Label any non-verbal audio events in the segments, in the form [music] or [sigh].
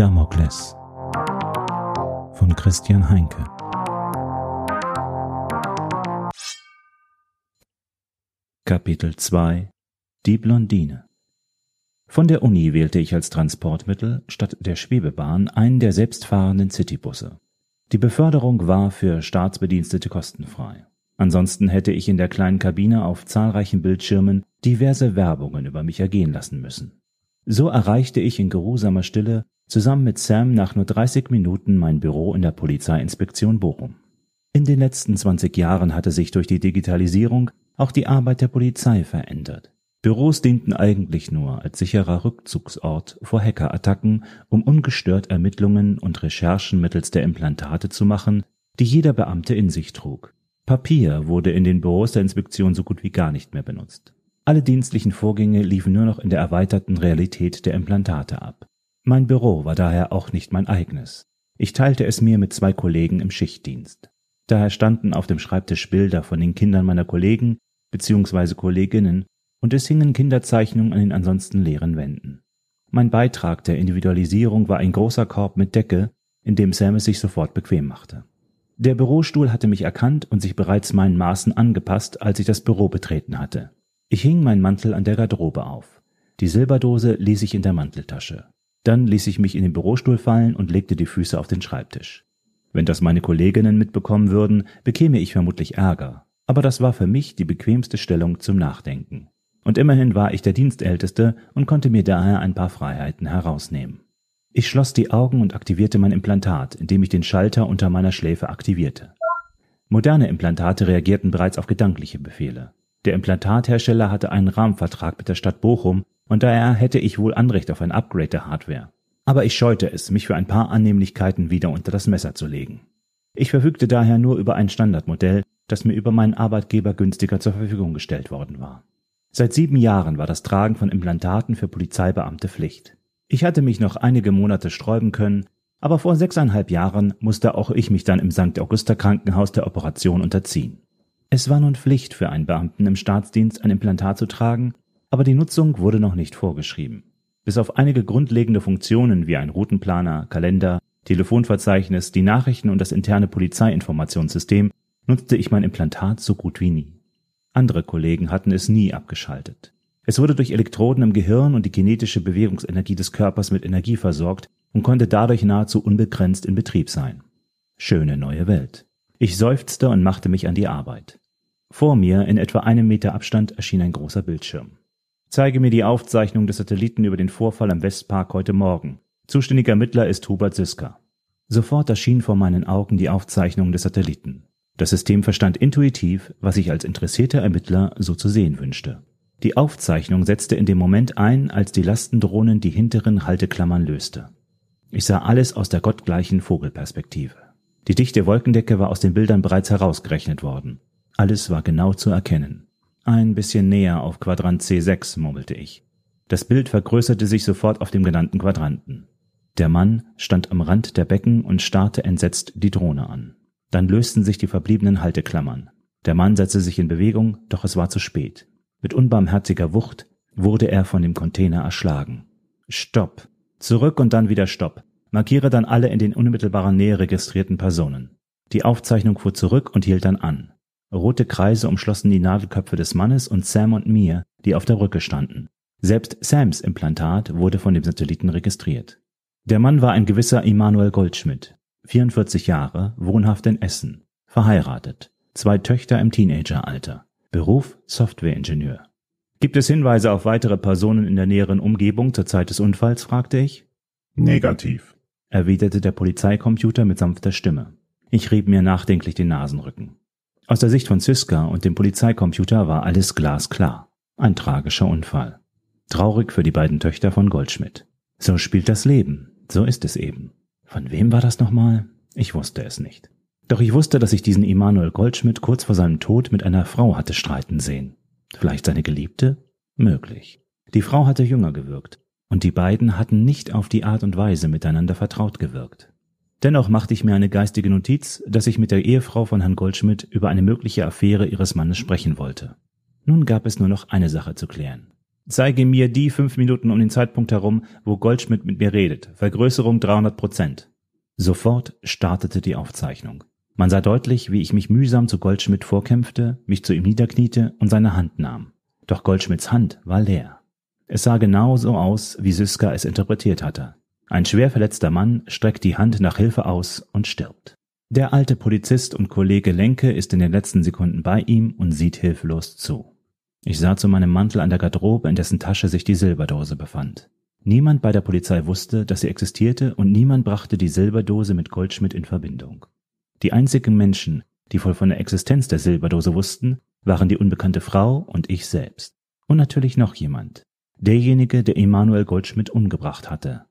Damokles von Christian Heinke Kapitel 2 Die Blondine Von der Uni wählte ich als Transportmittel statt der Schwebebahn einen der selbstfahrenden Citybusse. Die Beförderung war für Staatsbedienstete kostenfrei. Ansonsten hätte ich in der kleinen Kabine auf zahlreichen Bildschirmen diverse Werbungen über mich ergehen lassen müssen. So erreichte ich in geruhsamer Stille zusammen mit Sam nach nur 30 Minuten mein Büro in der Polizeiinspektion Bochum. In den letzten 20 Jahren hatte sich durch die Digitalisierung auch die Arbeit der Polizei verändert. Büros dienten eigentlich nur als sicherer Rückzugsort vor Hackerattacken, um ungestört Ermittlungen und Recherchen mittels der Implantate zu machen, die jeder Beamte in sich trug. Papier wurde in den Büros der Inspektion so gut wie gar nicht mehr benutzt. Alle dienstlichen Vorgänge liefen nur noch in der erweiterten Realität der Implantate ab. Mein Büro war daher auch nicht mein eigenes. Ich teilte es mir mit zwei Kollegen im Schichtdienst. Daher standen auf dem Schreibtisch Bilder von den Kindern meiner Kollegen bzw. Kolleginnen und es hingen Kinderzeichnungen an den ansonsten leeren Wänden. Mein Beitrag der Individualisierung war ein großer Korb mit Decke, in dem Sam es sich sofort bequem machte. Der Bürostuhl hatte mich erkannt und sich bereits meinen Maßen angepasst, als ich das Büro betreten hatte. Ich hing meinen Mantel an der Garderobe auf. Die Silberdose ließ ich in der Manteltasche. Dann ließ ich mich in den Bürostuhl fallen und legte die Füße auf den Schreibtisch. Wenn das meine Kolleginnen mitbekommen würden, bekäme ich vermutlich Ärger. Aber das war für mich die bequemste Stellung zum Nachdenken. Und immerhin war ich der Dienstälteste und konnte mir daher ein paar Freiheiten herausnehmen. Ich schloss die Augen und aktivierte mein Implantat, indem ich den Schalter unter meiner Schläfe aktivierte. Moderne Implantate reagierten bereits auf gedankliche Befehle. Der Implantathersteller hatte einen Rahmenvertrag mit der Stadt Bochum und daher hätte ich wohl Anrecht auf ein Upgrade der Hardware. Aber ich scheute es, mich für ein paar Annehmlichkeiten wieder unter das Messer zu legen. Ich verfügte daher nur über ein Standardmodell, das mir über meinen Arbeitgeber günstiger zur Verfügung gestellt worden war. Seit sieben Jahren war das Tragen von Implantaten für Polizeibeamte Pflicht. Ich hatte mich noch einige Monate sträuben können, aber vor sechseinhalb Jahren musste auch ich mich dann im St. Augusta Krankenhaus der Operation unterziehen. Es war nun Pflicht für einen Beamten im Staatsdienst ein Implantat zu tragen, aber die Nutzung wurde noch nicht vorgeschrieben. Bis auf einige grundlegende Funktionen wie ein Routenplaner, Kalender, Telefonverzeichnis, die Nachrichten und das interne Polizeiinformationssystem nutzte ich mein Implantat so gut wie nie. Andere Kollegen hatten es nie abgeschaltet. Es wurde durch Elektroden im Gehirn und die kinetische Bewegungsenergie des Körpers mit Energie versorgt und konnte dadurch nahezu unbegrenzt in Betrieb sein. Schöne neue Welt. Ich seufzte und machte mich an die Arbeit. Vor mir, in etwa einem Meter Abstand, erschien ein großer Bildschirm. Zeige mir die Aufzeichnung des Satelliten über den Vorfall am Westpark heute Morgen. Zuständiger Ermittler ist Hubert Siska. Sofort erschien vor meinen Augen die Aufzeichnung des Satelliten. Das System verstand intuitiv, was ich als interessierter Ermittler so zu sehen wünschte. Die Aufzeichnung setzte in dem Moment ein, als die Lastendrohnen die hinteren Halteklammern löste. Ich sah alles aus der gottgleichen Vogelperspektive. Die dichte Wolkendecke war aus den Bildern bereits herausgerechnet worden. Alles war genau zu erkennen. Ein bisschen näher auf Quadrant C6, murmelte ich. Das Bild vergrößerte sich sofort auf dem genannten Quadranten. Der Mann stand am Rand der Becken und starrte entsetzt die Drohne an. Dann lösten sich die verbliebenen Halteklammern. Der Mann setzte sich in Bewegung, doch es war zu spät. Mit unbarmherziger Wucht wurde er von dem Container erschlagen. Stopp. Zurück und dann wieder Stopp. Markiere dann alle in den unmittelbarer Nähe registrierten Personen. Die Aufzeichnung fuhr zurück und hielt dann an. Rote Kreise umschlossen die Nadelköpfe des Mannes und Sam und mir, die auf der Rücke standen. Selbst Sams Implantat wurde von dem Satelliten registriert. Der Mann war ein gewisser Immanuel Goldschmidt, 44 Jahre, wohnhaft in Essen, verheiratet, zwei Töchter im Teenageralter. Beruf Softwareingenieur. Gibt es Hinweise auf weitere Personen in der näheren Umgebung zur Zeit des Unfalls? fragte ich. Negativ, erwiderte der Polizeicomputer mit sanfter Stimme. Ich rieb mir nachdenklich den Nasenrücken. Aus der Sicht von Siska und dem Polizeicomputer war alles glasklar. Ein tragischer Unfall. Traurig für die beiden Töchter von Goldschmidt. So spielt das Leben. So ist es eben. Von wem war das nochmal? Ich wusste es nicht. Doch ich wusste, dass ich diesen Immanuel Goldschmidt kurz vor seinem Tod mit einer Frau hatte streiten sehen. Vielleicht seine Geliebte? Möglich. Die Frau hatte jünger gewirkt, und die beiden hatten nicht auf die Art und Weise miteinander vertraut gewirkt. Dennoch machte ich mir eine geistige Notiz, dass ich mit der Ehefrau von Herrn Goldschmidt über eine mögliche Affäre ihres Mannes sprechen wollte. Nun gab es nur noch eine Sache zu klären. Zeige mir die fünf Minuten um den Zeitpunkt herum, wo Goldschmidt mit mir redet. Vergrößerung 300 Prozent. Sofort startete die Aufzeichnung. Man sah deutlich, wie ich mich mühsam zu Goldschmidt vorkämpfte, mich zu ihm niederkniete und seine Hand nahm. Doch Goldschmidts Hand war leer. Es sah genau so aus, wie Syska es interpretiert hatte. Ein schwer verletzter Mann streckt die Hand nach Hilfe aus und stirbt. Der alte Polizist und Kollege Lenke ist in den letzten Sekunden bei ihm und sieht hilflos zu. Ich sah zu meinem Mantel an der Garderobe, in dessen Tasche sich die Silberdose befand. Niemand bei der Polizei wusste, dass sie existierte und niemand brachte die Silberdose mit Goldschmidt in Verbindung. Die einzigen Menschen, die voll von der Existenz der Silberdose wussten, waren die unbekannte Frau und ich selbst. Und natürlich noch jemand. Derjenige, der Emanuel Goldschmidt umgebracht hatte.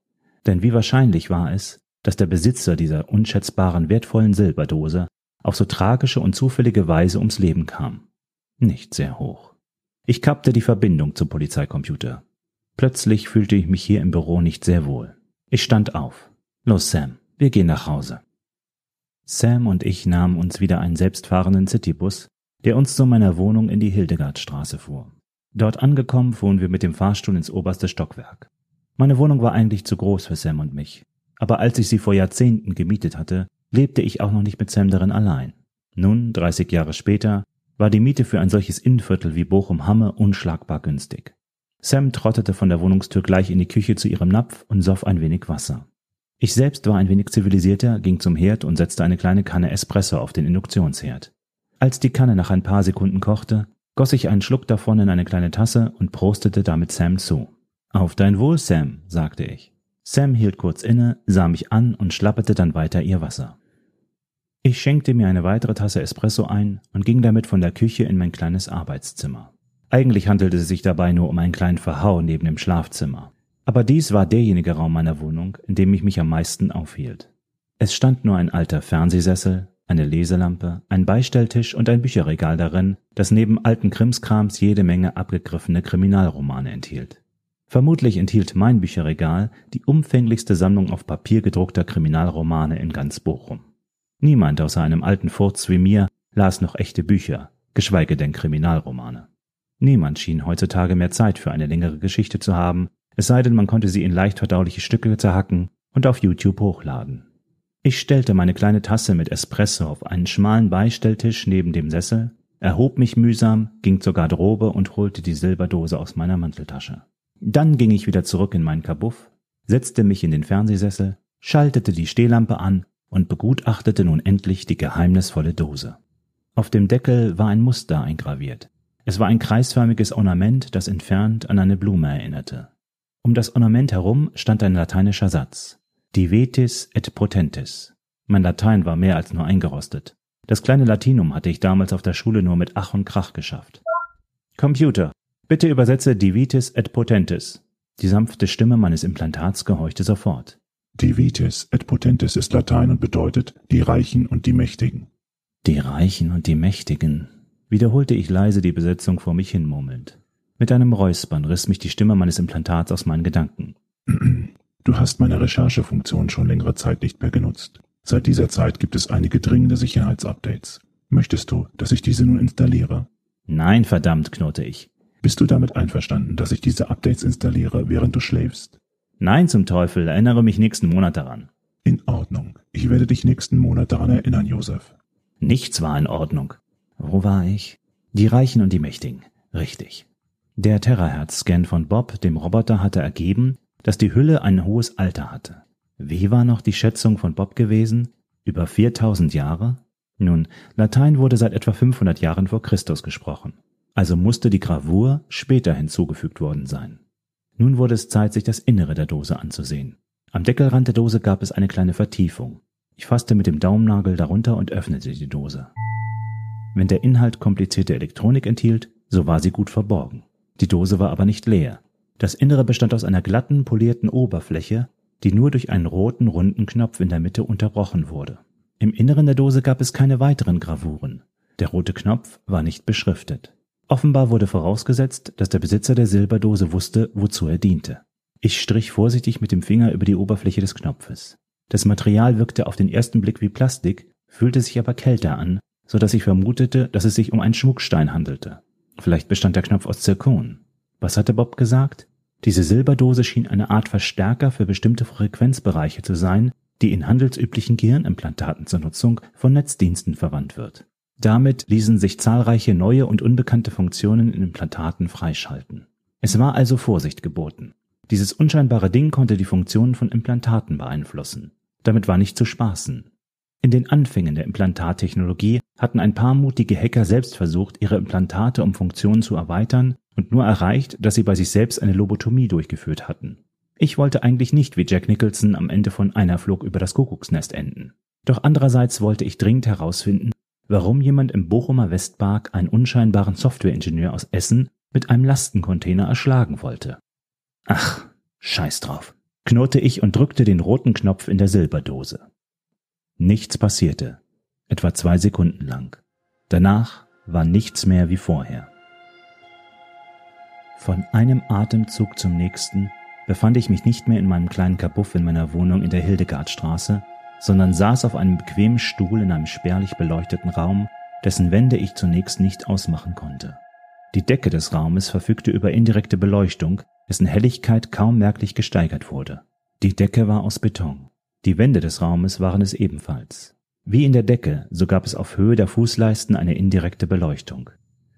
Denn wie wahrscheinlich war es, dass der Besitzer dieser unschätzbaren wertvollen Silberdose auf so tragische und zufällige Weise ums Leben kam? Nicht sehr hoch. Ich kappte die Verbindung zum Polizeicomputer. Plötzlich fühlte ich mich hier im Büro nicht sehr wohl. Ich stand auf. Los, Sam, wir gehen nach Hause. Sam und ich nahmen uns wieder einen selbstfahrenden Citybus, der uns zu meiner Wohnung in die Hildegardstraße fuhr. Dort angekommen fuhren wir mit dem Fahrstuhl ins oberste Stockwerk. Meine Wohnung war eigentlich zu groß für Sam und mich, aber als ich sie vor Jahrzehnten gemietet hatte, lebte ich auch noch nicht mit Sam darin allein. Nun, 30 Jahre später, war die Miete für ein solches Innenviertel wie Bochum-Hamme unschlagbar günstig. Sam trottete von der Wohnungstür gleich in die Küche zu ihrem Napf und soff ein wenig Wasser. Ich selbst war ein wenig zivilisierter, ging zum Herd und setzte eine kleine Kanne Espresso auf den Induktionsherd. Als die Kanne nach ein paar Sekunden kochte, goss ich einen Schluck davon in eine kleine Tasse und prostete damit Sam zu. Auf dein Wohl, Sam, sagte ich. Sam hielt kurz inne, sah mich an und schlapperte dann weiter ihr Wasser. Ich schenkte mir eine weitere Tasse Espresso ein und ging damit von der Küche in mein kleines Arbeitszimmer. Eigentlich handelte es sich dabei nur um einen kleinen Verhau neben dem Schlafzimmer. Aber dies war derjenige Raum meiner Wohnung, in dem ich mich am meisten aufhielt. Es stand nur ein alter Fernsehsessel, eine Leselampe, ein Beistelltisch und ein Bücherregal darin, das neben alten Krimskrams jede Menge abgegriffene Kriminalromane enthielt. Vermutlich enthielt mein Bücherregal die umfänglichste Sammlung auf Papier gedruckter Kriminalromane in ganz Bochum. Niemand außer einem alten Furz wie mir las noch echte Bücher, geschweige denn Kriminalromane. Niemand schien heutzutage mehr Zeit für eine längere Geschichte zu haben, es sei denn, man konnte sie in leicht verdauliche Stücke zerhacken und auf YouTube hochladen. Ich stellte meine kleine Tasse mit Espresso auf einen schmalen Beistelltisch neben dem Sessel, erhob mich mühsam, ging zur Garderobe und holte die Silberdose aus meiner Manteltasche. Dann ging ich wieder zurück in meinen Kabuff, setzte mich in den Fernsehsessel, schaltete die Stehlampe an und begutachtete nun endlich die geheimnisvolle Dose. Auf dem Deckel war ein Muster eingraviert. Es war ein kreisförmiges Ornament, das entfernt an eine Blume erinnerte. Um das Ornament herum stand ein lateinischer Satz. Divetis et potentis. Mein Latein war mehr als nur eingerostet. Das kleine Latinum hatte ich damals auf der Schule nur mit Ach und Krach geschafft. Computer, bitte übersetze Divitis et potentis. Die sanfte Stimme meines Implantats gehorchte sofort. Divitis et potentis ist Latein und bedeutet die Reichen und die Mächtigen. Die Reichen und die Mächtigen, wiederholte ich leise die Besetzung vor mich hinmurmelnd. Mit einem Räuspern riss mich die Stimme meines Implantats aus meinen Gedanken. [clears throat] Du hast meine Recherchefunktion schon längere Zeit nicht mehr genutzt. Seit dieser Zeit gibt es einige dringende Sicherheitsupdates. Möchtest du, dass ich diese nun installiere? Nein, verdammt, knurrte ich. Bist du damit einverstanden, dass ich diese Updates installiere, während du schläfst? Nein, zum Teufel, erinnere mich nächsten Monat daran. In Ordnung. Ich werde dich nächsten Monat daran erinnern, Josef. Nichts war in Ordnung. Wo war ich? Die Reichen und die Mächtigen. Richtig. Der Terahertz-Scan von Bob, dem Roboter, hatte ergeben, dass die Hülle ein hohes Alter hatte. Wie war noch die Schätzung von Bob gewesen? Über 4000 Jahre? Nun, Latein wurde seit etwa 500 Jahren vor Christus gesprochen. Also musste die Gravur später hinzugefügt worden sein. Nun wurde es Zeit, sich das Innere der Dose anzusehen. Am Deckelrand der Dose gab es eine kleine Vertiefung. Ich fasste mit dem Daumennagel darunter und öffnete die Dose. Wenn der Inhalt komplizierte Elektronik enthielt, so war sie gut verborgen. Die Dose war aber nicht leer. Das Innere bestand aus einer glatten, polierten Oberfläche, die nur durch einen roten, runden Knopf in der Mitte unterbrochen wurde. Im Inneren der Dose gab es keine weiteren Gravuren. Der rote Knopf war nicht beschriftet. Offenbar wurde vorausgesetzt, dass der Besitzer der Silberdose wusste, wozu er diente. Ich strich vorsichtig mit dem Finger über die Oberfläche des Knopfes. Das Material wirkte auf den ersten Blick wie Plastik, fühlte sich aber kälter an, so dass ich vermutete, dass es sich um einen Schmuckstein handelte. Vielleicht bestand der Knopf aus Zirkon. Was hatte Bob gesagt? Diese Silberdose schien eine Art Verstärker für bestimmte Frequenzbereiche zu sein, die in handelsüblichen Gehirnimplantaten zur Nutzung von Netzdiensten verwandt wird. Damit ließen sich zahlreiche neue und unbekannte Funktionen in Implantaten freischalten. Es war also Vorsicht geboten. Dieses unscheinbare Ding konnte die Funktionen von Implantaten beeinflussen. Damit war nicht zu spaßen. In den Anfängen der Implantattechnologie hatten ein paar mutige Hacker selbst versucht, ihre Implantate um Funktionen zu erweitern und nur erreicht, dass sie bei sich selbst eine Lobotomie durchgeführt hatten. Ich wollte eigentlich nicht wie Jack Nicholson am Ende von einer Flug über das Kuckucksnest enden. Doch andererseits wollte ich dringend herausfinden, warum jemand im Bochumer Westpark einen unscheinbaren Softwareingenieur aus Essen mit einem Lastencontainer erschlagen wollte. Ach, scheiß drauf, knurrte ich und drückte den roten Knopf in der Silberdose. Nichts passierte, etwa zwei Sekunden lang. Danach war nichts mehr wie vorher. Von einem Atemzug zum nächsten befand ich mich nicht mehr in meinem kleinen Kabuff in meiner Wohnung in der Hildegardstraße, sondern saß auf einem bequemen Stuhl in einem spärlich beleuchteten Raum, dessen Wände ich zunächst nicht ausmachen konnte. Die Decke des Raumes verfügte über indirekte Beleuchtung, dessen Helligkeit kaum merklich gesteigert wurde. Die Decke war aus Beton. Die Wände des Raumes waren es ebenfalls. Wie in der Decke, so gab es auf Höhe der Fußleisten eine indirekte Beleuchtung.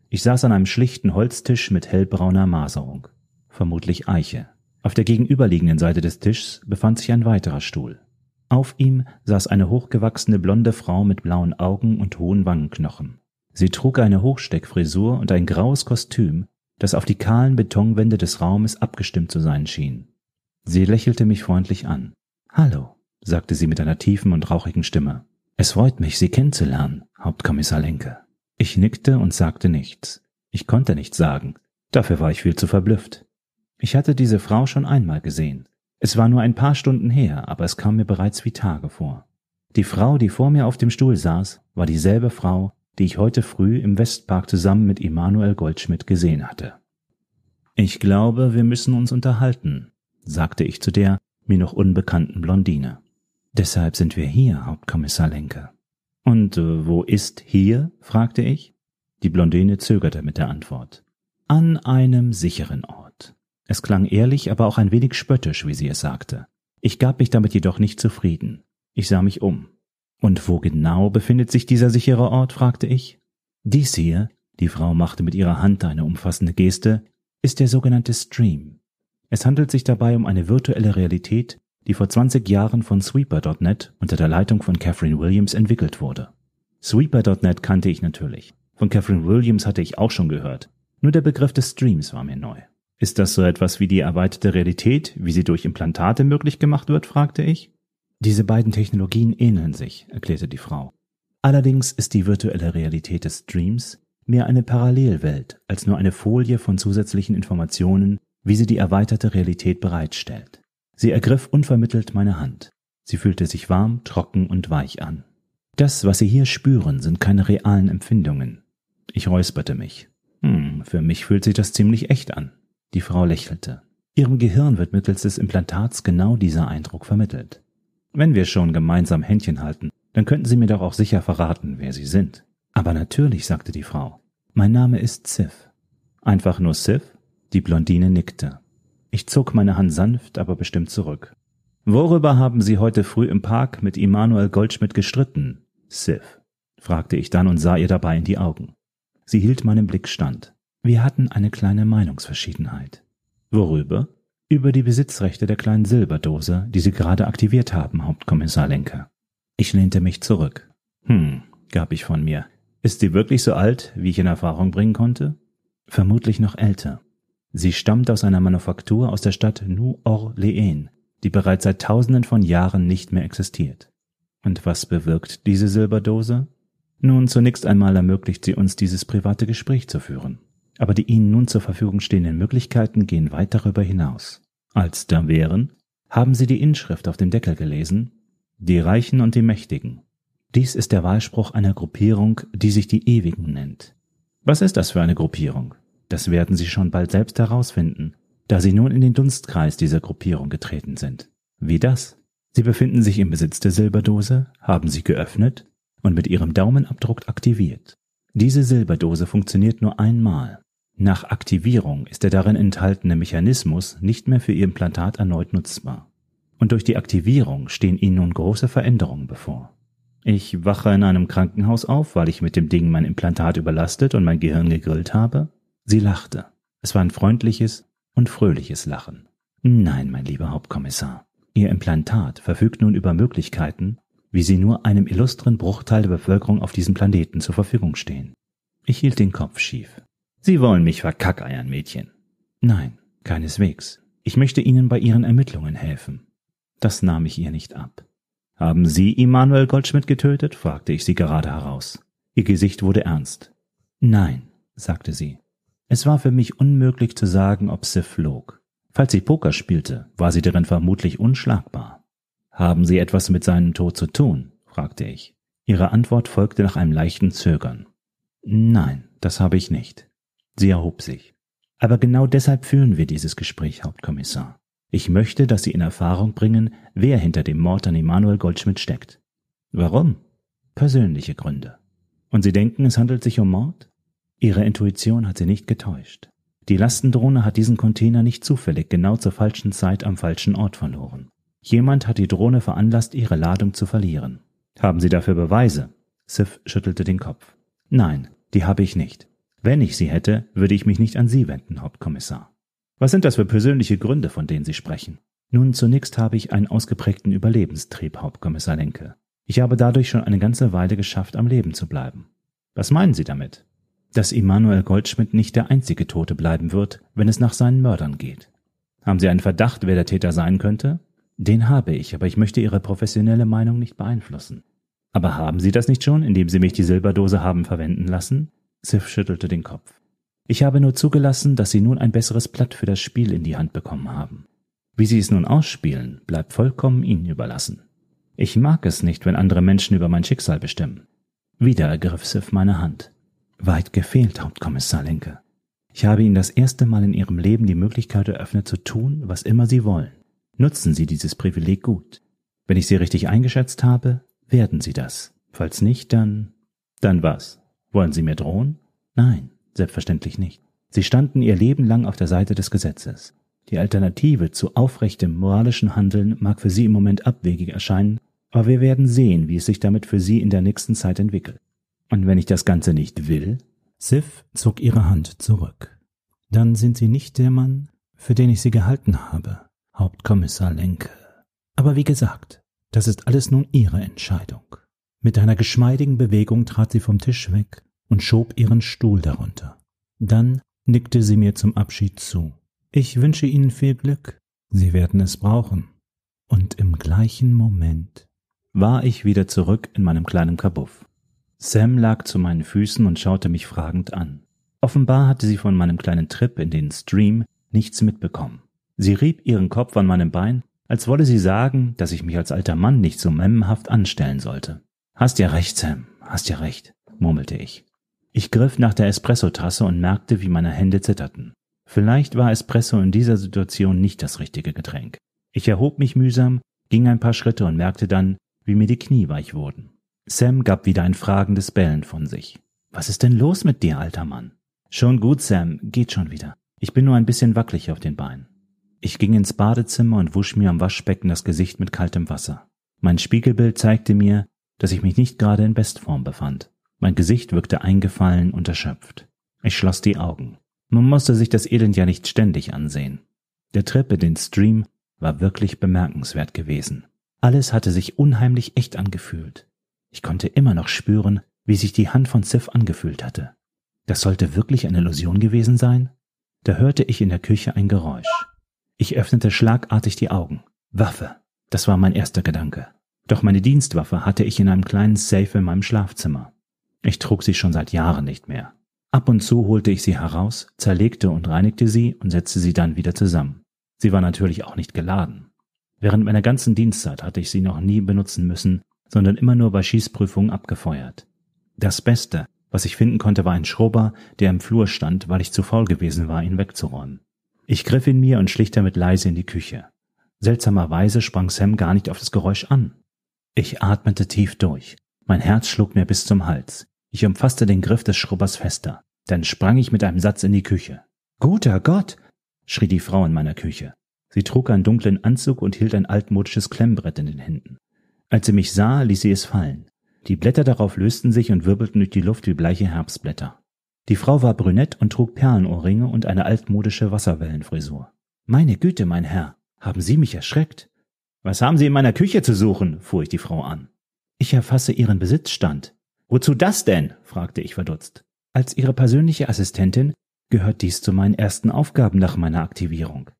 Ich saß an einem schlichten Holztisch mit hellbrauner Maserung, vermutlich Eiche. Auf der gegenüberliegenden Seite des Tischs befand sich ein weiterer Stuhl. Auf ihm saß eine hochgewachsene blonde Frau mit blauen Augen und hohen Wangenknochen. Sie trug eine Hochsteckfrisur und ein graues Kostüm, das auf die kahlen Betonwände des Raumes abgestimmt zu sein schien. Sie lächelte mich freundlich an. Hallo, sagte sie mit einer tiefen und rauchigen Stimme. Es freut mich, Sie kennenzulernen, Hauptkommissar Lenke. Ich nickte und sagte nichts. Ich konnte nichts sagen. Dafür war ich viel zu verblüfft. Ich hatte diese Frau schon einmal gesehen. Es war nur ein paar Stunden her, aber es kam mir bereits wie Tage vor. Die Frau, die vor mir auf dem Stuhl saß, war dieselbe Frau, die ich heute früh im Westpark zusammen mit Emanuel Goldschmidt gesehen hatte. Ich glaube, wir müssen uns unterhalten, sagte ich zu der mir noch unbekannten Blondine. Deshalb sind wir hier, Hauptkommissar Lenke. Und äh, wo ist hier? fragte ich. Die Blondine zögerte mit der Antwort. An einem sicheren Ort. Es klang ehrlich, aber auch ein wenig spöttisch, wie sie es sagte. Ich gab mich damit jedoch nicht zufrieden. Ich sah mich um. Und wo genau befindet sich dieser sichere Ort? fragte ich. Dies hier, die Frau machte mit ihrer Hand eine umfassende Geste, ist der sogenannte Stream. Es handelt sich dabei um eine virtuelle Realität, die vor 20 Jahren von Sweeper.net unter der Leitung von Catherine Williams entwickelt wurde. Sweeper.net kannte ich natürlich. Von Catherine Williams hatte ich auch schon gehört. Nur der Begriff des Streams war mir neu. Ist das so etwas wie die erweiterte Realität, wie sie durch Implantate möglich gemacht wird? fragte ich. Diese beiden Technologien ähneln sich, erklärte die Frau. Allerdings ist die virtuelle Realität des Streams mehr eine Parallelwelt als nur eine Folie von zusätzlichen Informationen, wie sie die erweiterte Realität bereitstellt. Sie ergriff unvermittelt meine Hand. Sie fühlte sich warm, trocken und weich an. Das, was Sie hier spüren, sind keine realen Empfindungen. Ich räusperte mich. Hm, für mich fühlt sich das ziemlich echt an. Die Frau lächelte. Ihrem Gehirn wird mittels des Implantats genau dieser Eindruck vermittelt. Wenn wir schon gemeinsam Händchen halten, dann könnten Sie mir doch auch sicher verraten, wer Sie sind. Aber natürlich, sagte die Frau. Mein Name ist Sif. Einfach nur Sif? Die Blondine nickte. Ich zog meine Hand sanft, aber bestimmt zurück. Worüber haben Sie heute früh im Park mit Immanuel Goldschmidt gestritten, Sif? fragte ich dann und sah ihr dabei in die Augen. Sie hielt meinem Blick stand. Wir hatten eine kleine Meinungsverschiedenheit. Worüber? über die Besitzrechte der kleinen Silberdose, die Sie gerade aktiviert haben, Hauptkommissar Lenker. Ich lehnte mich zurück. Hm, gab ich von mir. Ist sie wirklich so alt, wie ich in Erfahrung bringen konnte? Vermutlich noch älter. Sie stammt aus einer Manufaktur aus der Stadt New Orleans, die bereits seit tausenden von Jahren nicht mehr existiert. Und was bewirkt diese Silberdose? Nun, zunächst einmal ermöglicht sie uns dieses private Gespräch zu führen aber die ihnen nun zur Verfügung stehenden Möglichkeiten gehen weit darüber hinaus. Als da wären, haben sie die Inschrift auf dem Deckel gelesen, die Reichen und die Mächtigen. Dies ist der Wahlspruch einer Gruppierung, die sich die Ewigen nennt. Was ist das für eine Gruppierung? Das werden Sie schon bald selbst herausfinden, da Sie nun in den Dunstkreis dieser Gruppierung getreten sind. Wie das? Sie befinden sich im Besitz der Silberdose, haben sie geöffnet und mit Ihrem Daumenabdruck aktiviert. Diese Silberdose funktioniert nur einmal Nach Aktivierung ist der darin enthaltene Mechanismus nicht mehr für Ihr Implantat erneut nutzbar. Und durch die Aktivierung stehen Ihnen nun große Veränderungen bevor. Ich wache in einem Krankenhaus auf, weil ich mit dem Ding mein Implantat überlastet und mein Gehirn gegrillt habe. Sie lachte. Es war ein freundliches und fröhliches Lachen. Nein, mein lieber Hauptkommissar. Ihr Implantat verfügt nun über Möglichkeiten, wie sie nur einem illustren Bruchteil der Bevölkerung auf diesem Planeten zur Verfügung stehen. Ich hielt den Kopf schief. Sie wollen mich verkackeiern, Mädchen. Nein, keineswegs. Ich möchte Ihnen bei Ihren Ermittlungen helfen. Das nahm ich ihr nicht ab. Haben Sie Immanuel Goldschmidt getötet? fragte ich sie gerade heraus. Ihr Gesicht wurde ernst. Nein, sagte sie. Es war für mich unmöglich zu sagen, ob sie flog. Falls sie Poker spielte, war sie darin vermutlich unschlagbar. Haben Sie etwas mit seinem Tod zu tun? fragte ich. Ihre Antwort folgte nach einem leichten Zögern. Nein, das habe ich nicht. Sie erhob sich. Aber genau deshalb führen wir dieses Gespräch, Hauptkommissar. Ich möchte, dass Sie in Erfahrung bringen, wer hinter dem Mord an Emanuel Goldschmidt steckt. Warum? Persönliche Gründe. Und Sie denken, es handelt sich um Mord? Ihre Intuition hat Sie nicht getäuscht. Die Lastendrohne hat diesen Container nicht zufällig genau zur falschen Zeit am falschen Ort verloren. Jemand hat die Drohne veranlasst, ihre Ladung zu verlieren. Haben Sie dafür Beweise? Sif schüttelte den Kopf. Nein, die habe ich nicht. Wenn ich sie hätte, würde ich mich nicht an Sie wenden, Hauptkommissar. Was sind das für persönliche Gründe, von denen Sie sprechen? Nun, zunächst habe ich einen ausgeprägten Überlebenstrieb, Hauptkommissar Lenke. Ich habe dadurch schon eine ganze Weile geschafft, am Leben zu bleiben. Was meinen Sie damit? Dass Immanuel Goldschmidt nicht der einzige Tote bleiben wird, wenn es nach seinen Mördern geht. Haben Sie einen Verdacht, wer der Täter sein könnte? Den habe ich, aber ich möchte Ihre professionelle Meinung nicht beeinflussen. Aber haben Sie das nicht schon, indem Sie mich die Silberdose haben verwenden lassen? Sif schüttelte den Kopf. Ich habe nur zugelassen, dass Sie nun ein besseres Blatt für das Spiel in die Hand bekommen haben. Wie Sie es nun ausspielen, bleibt vollkommen Ihnen überlassen. Ich mag es nicht, wenn andere Menschen über mein Schicksal bestimmen. Wieder ergriff Sif meine Hand. Weit gefehlt, Hauptkommissar Lenke. Ich habe Ihnen das erste Mal in Ihrem Leben die Möglichkeit eröffnet zu tun, was immer Sie wollen. Nutzen Sie dieses Privileg gut. Wenn ich Sie richtig eingeschätzt habe, werden Sie das. Falls nicht, dann. Dann was? Wollen Sie mir drohen? Nein, selbstverständlich nicht. Sie standen Ihr Leben lang auf der Seite des Gesetzes. Die Alternative zu aufrechtem moralischen Handeln mag für Sie im Moment abwegig erscheinen, aber wir werden sehen, wie es sich damit für Sie in der nächsten Zeit entwickelt. Und wenn ich das Ganze nicht will? Sif zog ihre Hand zurück. Dann sind Sie nicht der Mann, für den ich Sie gehalten habe. Hauptkommissar Lenke. Aber wie gesagt, das ist alles nun Ihre Entscheidung. Mit einer geschmeidigen Bewegung trat sie vom Tisch weg und schob ihren Stuhl darunter. Dann nickte sie mir zum Abschied zu. Ich wünsche Ihnen viel Glück. Sie werden es brauchen. Und im gleichen Moment war ich wieder zurück in meinem kleinen Kabuff. Sam lag zu meinen Füßen und schaute mich fragend an. Offenbar hatte sie von meinem kleinen Trip in den Stream nichts mitbekommen. Sie rieb ihren Kopf an meinem Bein, als wolle sie sagen, dass ich mich als alter Mann nicht so memmenhaft anstellen sollte. Hast ja recht, Sam, hast ja recht, murmelte ich. Ich griff nach der Espressotasse und merkte, wie meine Hände zitterten. Vielleicht war Espresso in dieser Situation nicht das richtige Getränk. Ich erhob mich mühsam, ging ein paar Schritte und merkte dann, wie mir die Knie weich wurden. Sam gab wieder ein fragendes Bellen von sich. Was ist denn los mit dir, alter Mann? Schon gut, Sam, geht schon wieder. Ich bin nur ein bisschen wackelig auf den Beinen. Ich ging ins Badezimmer und wusch mir am Waschbecken das Gesicht mit kaltem Wasser. Mein Spiegelbild zeigte mir, dass ich mich nicht gerade in Bestform befand. Mein Gesicht wirkte eingefallen und erschöpft. Ich schloss die Augen. Man musste sich das Elend ja nicht ständig ansehen. Der Trip in den Stream war wirklich bemerkenswert gewesen. Alles hatte sich unheimlich echt angefühlt. Ich konnte immer noch spüren, wie sich die Hand von Sif angefühlt hatte. Das sollte wirklich eine Illusion gewesen sein? Da hörte ich in der Küche ein Geräusch. Ich öffnete schlagartig die Augen. Waffe. Das war mein erster Gedanke. Doch meine Dienstwaffe hatte ich in einem kleinen Safe in meinem Schlafzimmer. Ich trug sie schon seit Jahren nicht mehr. Ab und zu holte ich sie heraus, zerlegte und reinigte sie und setzte sie dann wieder zusammen. Sie war natürlich auch nicht geladen. Während meiner ganzen Dienstzeit hatte ich sie noch nie benutzen müssen, sondern immer nur bei Schießprüfungen abgefeuert. Das Beste, was ich finden konnte, war ein Schrubber, der im Flur stand, weil ich zu faul gewesen war, ihn wegzuräumen. Ich griff in mir und schlich damit leise in die Küche. Seltsamerweise sprang Sam gar nicht auf das Geräusch an. Ich atmete tief durch. Mein Herz schlug mir bis zum Hals. Ich umfasste den Griff des Schrubbers fester. Dann sprang ich mit einem Satz in die Küche. Guter Gott! schrie die Frau in meiner Küche. Sie trug einen dunklen Anzug und hielt ein altmodisches Klemmbrett in den Händen. Als sie mich sah, ließ sie es fallen. Die Blätter darauf lösten sich und wirbelten durch die Luft wie bleiche Herbstblätter. Die Frau war brünett und trug Perlenohrringe und eine altmodische Wasserwellenfrisur. Meine Güte, mein Herr, haben Sie mich erschreckt? Was haben Sie in meiner Küche zu suchen? fuhr ich die Frau an. Ich erfasse Ihren Besitzstand. Wozu das denn? fragte ich verdutzt. Als Ihre persönliche Assistentin gehört dies zu meinen ersten Aufgaben nach meiner Aktivierung.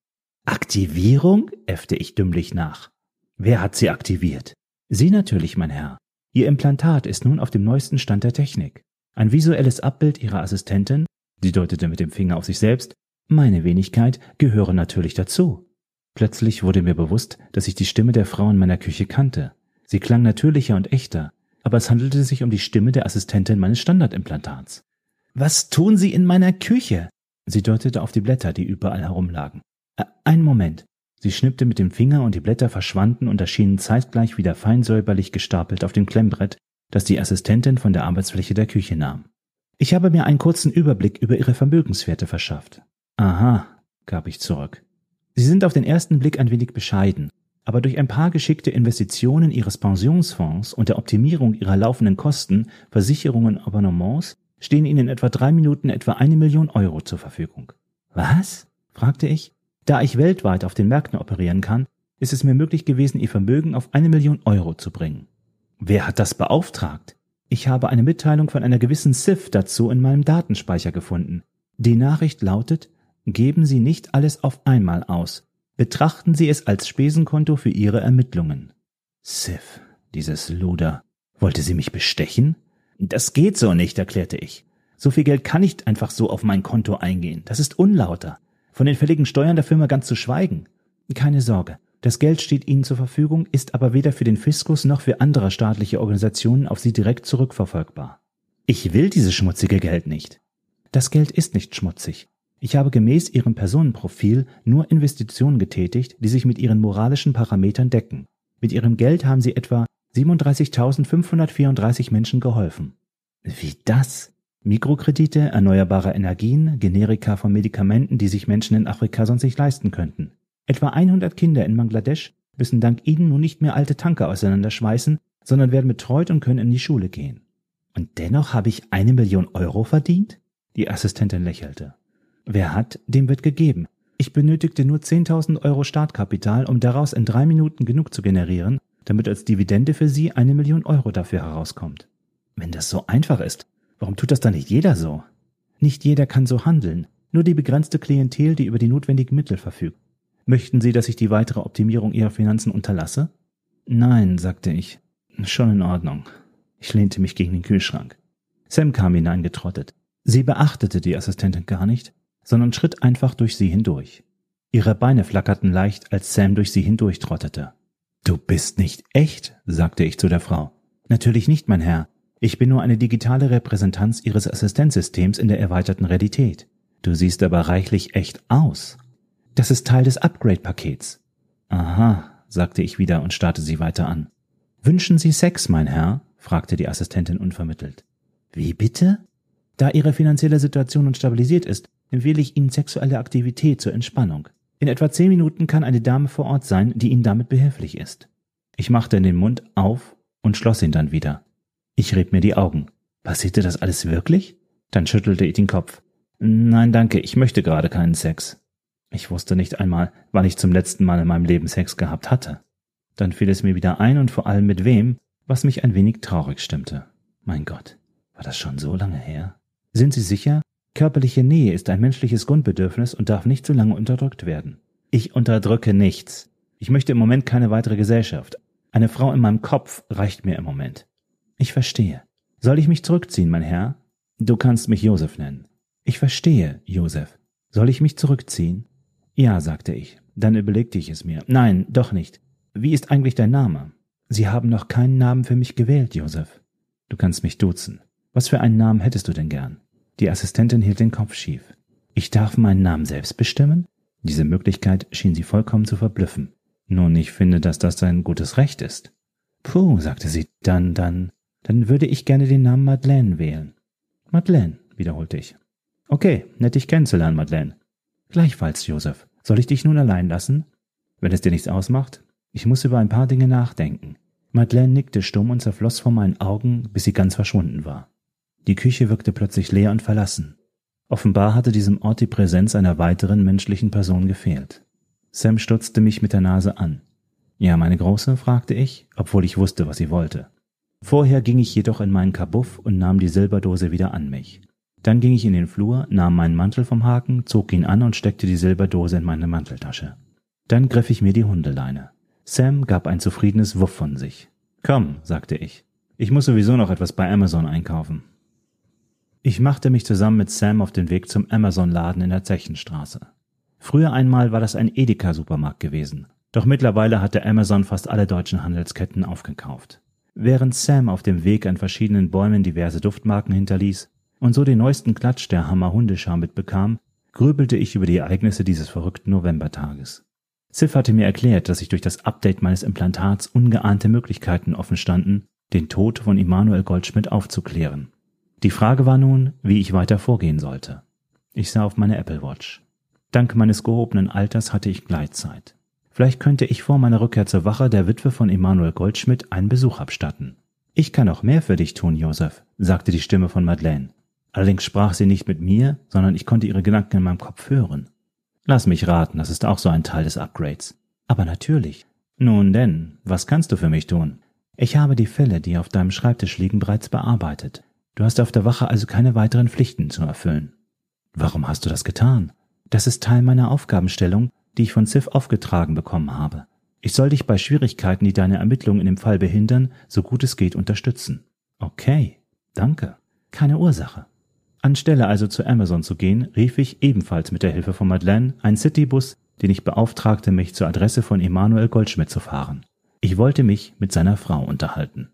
Aktivierung? äffte ich dümmlich nach. Wer hat Sie aktiviert? Sie natürlich, mein Herr. Ihr Implantat ist nun auf dem neuesten Stand der Technik. Ein visuelles Abbild ihrer Assistentin, sie deutete mit dem Finger auf sich selbst, meine Wenigkeit gehören natürlich dazu. Plötzlich wurde mir bewusst, dass ich die Stimme der Frau in meiner Küche kannte. Sie klang natürlicher und echter, aber es handelte sich um die Stimme der Assistentin meines Standardimplantats. Was tun Sie in meiner Küche? Sie deutete auf die Blätter, die überall herumlagen. Einen Moment. Sie schnippte mit dem Finger und die Blätter verschwanden und erschienen zeitgleich wieder feinsäuberlich gestapelt auf dem Klemmbrett, das die Assistentin von der Arbeitsfläche der Küche nahm. Ich habe mir einen kurzen Überblick über ihre Vermögenswerte verschafft. Aha, gab ich zurück. Sie sind auf den ersten Blick ein wenig bescheiden, aber durch ein paar geschickte Investitionen Ihres Pensionsfonds und der Optimierung Ihrer laufenden Kosten, Versicherungen Abonnements stehen Ihnen in etwa drei Minuten etwa eine Million Euro zur Verfügung. Was? fragte ich. Da ich weltweit auf den Märkten operieren kann, ist es mir möglich gewesen, Ihr Vermögen auf eine Million Euro zu bringen. Wer hat das beauftragt? Ich habe eine Mitteilung von einer gewissen SIF dazu in meinem Datenspeicher gefunden. Die Nachricht lautet, geben Sie nicht alles auf einmal aus. Betrachten Sie es als Spesenkonto für Ihre Ermittlungen. SIF, dieses Luder. Wollte sie mich bestechen? Das geht so nicht, erklärte ich. So viel Geld kann nicht einfach so auf mein Konto eingehen. Das ist unlauter. Von den fälligen Steuern der Firma ganz zu schweigen. Keine Sorge. Das Geld steht Ihnen zur Verfügung, ist aber weder für den Fiskus noch für andere staatliche Organisationen auf Sie direkt zurückverfolgbar. Ich will dieses schmutzige Geld nicht. Das Geld ist nicht schmutzig. Ich habe gemäß Ihrem Personenprofil nur Investitionen getätigt, die sich mit Ihren moralischen Parametern decken. Mit Ihrem Geld haben Sie etwa 37.534 Menschen geholfen. Wie das? Mikrokredite, erneuerbare Energien, Generika von Medikamenten, die sich Menschen in Afrika sonst nicht leisten könnten. Etwa 100 Kinder in Bangladesch müssen dank ihnen nun nicht mehr alte Tanker auseinanderschmeißen, sondern werden betreut und können in die Schule gehen. Und dennoch habe ich eine Million Euro verdient? Die Assistentin lächelte. Wer hat, dem wird gegeben. Ich benötigte nur 10.000 Euro Startkapital, um daraus in drei Minuten genug zu generieren, damit als Dividende für Sie eine Million Euro dafür herauskommt. Wenn das so einfach ist, warum tut das dann nicht jeder so? Nicht jeder kann so handeln, nur die begrenzte Klientel, die über die notwendigen Mittel verfügt. Möchten Sie, dass ich die weitere Optimierung Ihrer Finanzen unterlasse? Nein, sagte ich. Schon in Ordnung. Ich lehnte mich gegen den Kühlschrank. Sam kam hineingetrottet. Sie beachtete die Assistentin gar nicht, sondern schritt einfach durch sie hindurch. Ihre Beine flackerten leicht, als Sam durch sie hindurchtrottete. Du bist nicht echt, sagte ich zu der Frau. Natürlich nicht, mein Herr. Ich bin nur eine digitale Repräsentanz Ihres Assistenzsystems in der erweiterten Realität. Du siehst aber reichlich echt aus. Das ist Teil des Upgrade-Pakets. Aha, sagte ich wieder und starrte sie weiter an. Wünschen Sie Sex, mein Herr? fragte die Assistentin unvermittelt. Wie bitte? Da Ihre finanzielle Situation nun stabilisiert ist, empfehle ich Ihnen sexuelle Aktivität zur Entspannung. In etwa zehn Minuten kann eine Dame vor Ort sein, die Ihnen damit behilflich ist. Ich machte den Mund auf und schloss ihn dann wieder. Ich rieb mir die Augen. Passierte das alles wirklich? Dann schüttelte ich den Kopf. Nein, danke, ich möchte gerade keinen Sex. Ich wusste nicht einmal, wann ich zum letzten Mal in meinem Leben Sex gehabt hatte. Dann fiel es mir wieder ein und vor allem mit wem, was mich ein wenig traurig stimmte. Mein Gott, war das schon so lange her? Sind Sie sicher? Körperliche Nähe ist ein menschliches Grundbedürfnis und darf nicht so lange unterdrückt werden. Ich unterdrücke nichts. Ich möchte im Moment keine weitere Gesellschaft. Eine Frau in meinem Kopf reicht mir im Moment. Ich verstehe. Soll ich mich zurückziehen, mein Herr? Du kannst mich Josef nennen. Ich verstehe, Josef. Soll ich mich zurückziehen? Ja, sagte ich. Dann überlegte ich es mir. Nein, doch nicht. Wie ist eigentlich dein Name? Sie haben noch keinen Namen für mich gewählt, Josef. Du kannst mich duzen. Was für einen Namen hättest du denn gern? Die Assistentin hielt den Kopf schief. Ich darf meinen Namen selbst bestimmen? Diese Möglichkeit schien sie vollkommen zu verblüffen. Nun, ich finde, dass das dein gutes Recht ist. Puh, sagte sie, dann, dann, dann würde ich gerne den Namen Madeleine wählen. Madeleine, wiederholte ich. Okay, nett dich kennenzulernen, Madeleine. Gleichfalls, Joseph. Soll ich dich nun allein lassen? Wenn es dir nichts ausmacht? Ich muss über ein paar Dinge nachdenken. Madeleine nickte stumm und zerfloss vor meinen Augen, bis sie ganz verschwunden war. Die Küche wirkte plötzlich leer und verlassen. Offenbar hatte diesem Ort die Präsenz einer weiteren menschlichen Person gefehlt. Sam stutzte mich mit der Nase an. Ja, meine Große? fragte ich, obwohl ich wusste, was sie wollte. Vorher ging ich jedoch in meinen Kabuff und nahm die Silberdose wieder an mich. Dann ging ich in den Flur, nahm meinen Mantel vom Haken, zog ihn an und steckte die Silberdose in meine Manteltasche. Dann griff ich mir die Hundeleine. Sam gab ein zufriedenes Wuff von sich. Komm, sagte ich. Ich muss sowieso noch etwas bei Amazon einkaufen. Ich machte mich zusammen mit Sam auf den Weg zum Amazon-Laden in der Zechenstraße. Früher einmal war das ein Edeka-Supermarkt gewesen, doch mittlerweile hatte Amazon fast alle deutschen Handelsketten aufgekauft. Während Sam auf dem Weg an verschiedenen Bäumen diverse Duftmarken hinterließ und so den neuesten Klatsch der Hammer Hundeschar mitbekam, grübelte ich über die Ereignisse dieses verrückten Novembertages. Sif hatte mir erklärt, dass sich durch das Update meines Implantats ungeahnte Möglichkeiten offenstanden, den Tod von Immanuel Goldschmidt aufzuklären. Die Frage war nun, wie ich weiter vorgehen sollte. Ich sah auf meine Apple Watch. Dank meines gehobenen Alters hatte ich Gleitzeit. Vielleicht könnte ich vor meiner Rückkehr zur Wache der Witwe von Emanuel Goldschmidt einen Besuch abstatten. Ich kann auch mehr für dich tun, Josef, sagte die Stimme von Madeleine. Allerdings sprach sie nicht mit mir, sondern ich konnte ihre Gedanken in meinem Kopf hören. Lass mich raten, das ist auch so ein Teil des Upgrades. Aber natürlich. Nun denn, was kannst du für mich tun? Ich habe die Fälle, die auf deinem Schreibtisch liegen, bereits bearbeitet. Du hast auf der Wache also keine weiteren Pflichten zu erfüllen. Warum hast du das getan? Das ist Teil meiner Aufgabenstellung, die ich von Sif aufgetragen bekommen habe. Ich soll dich bei Schwierigkeiten, die deine Ermittlungen in dem Fall behindern, so gut es geht unterstützen. Okay, danke. Keine Ursache. Anstelle also zu Amazon zu gehen, rief ich ebenfalls mit der Hilfe von Madeleine einen Citybus, den ich beauftragte, mich zur Adresse von Emanuel Goldschmidt zu fahren. Ich wollte mich mit seiner Frau unterhalten.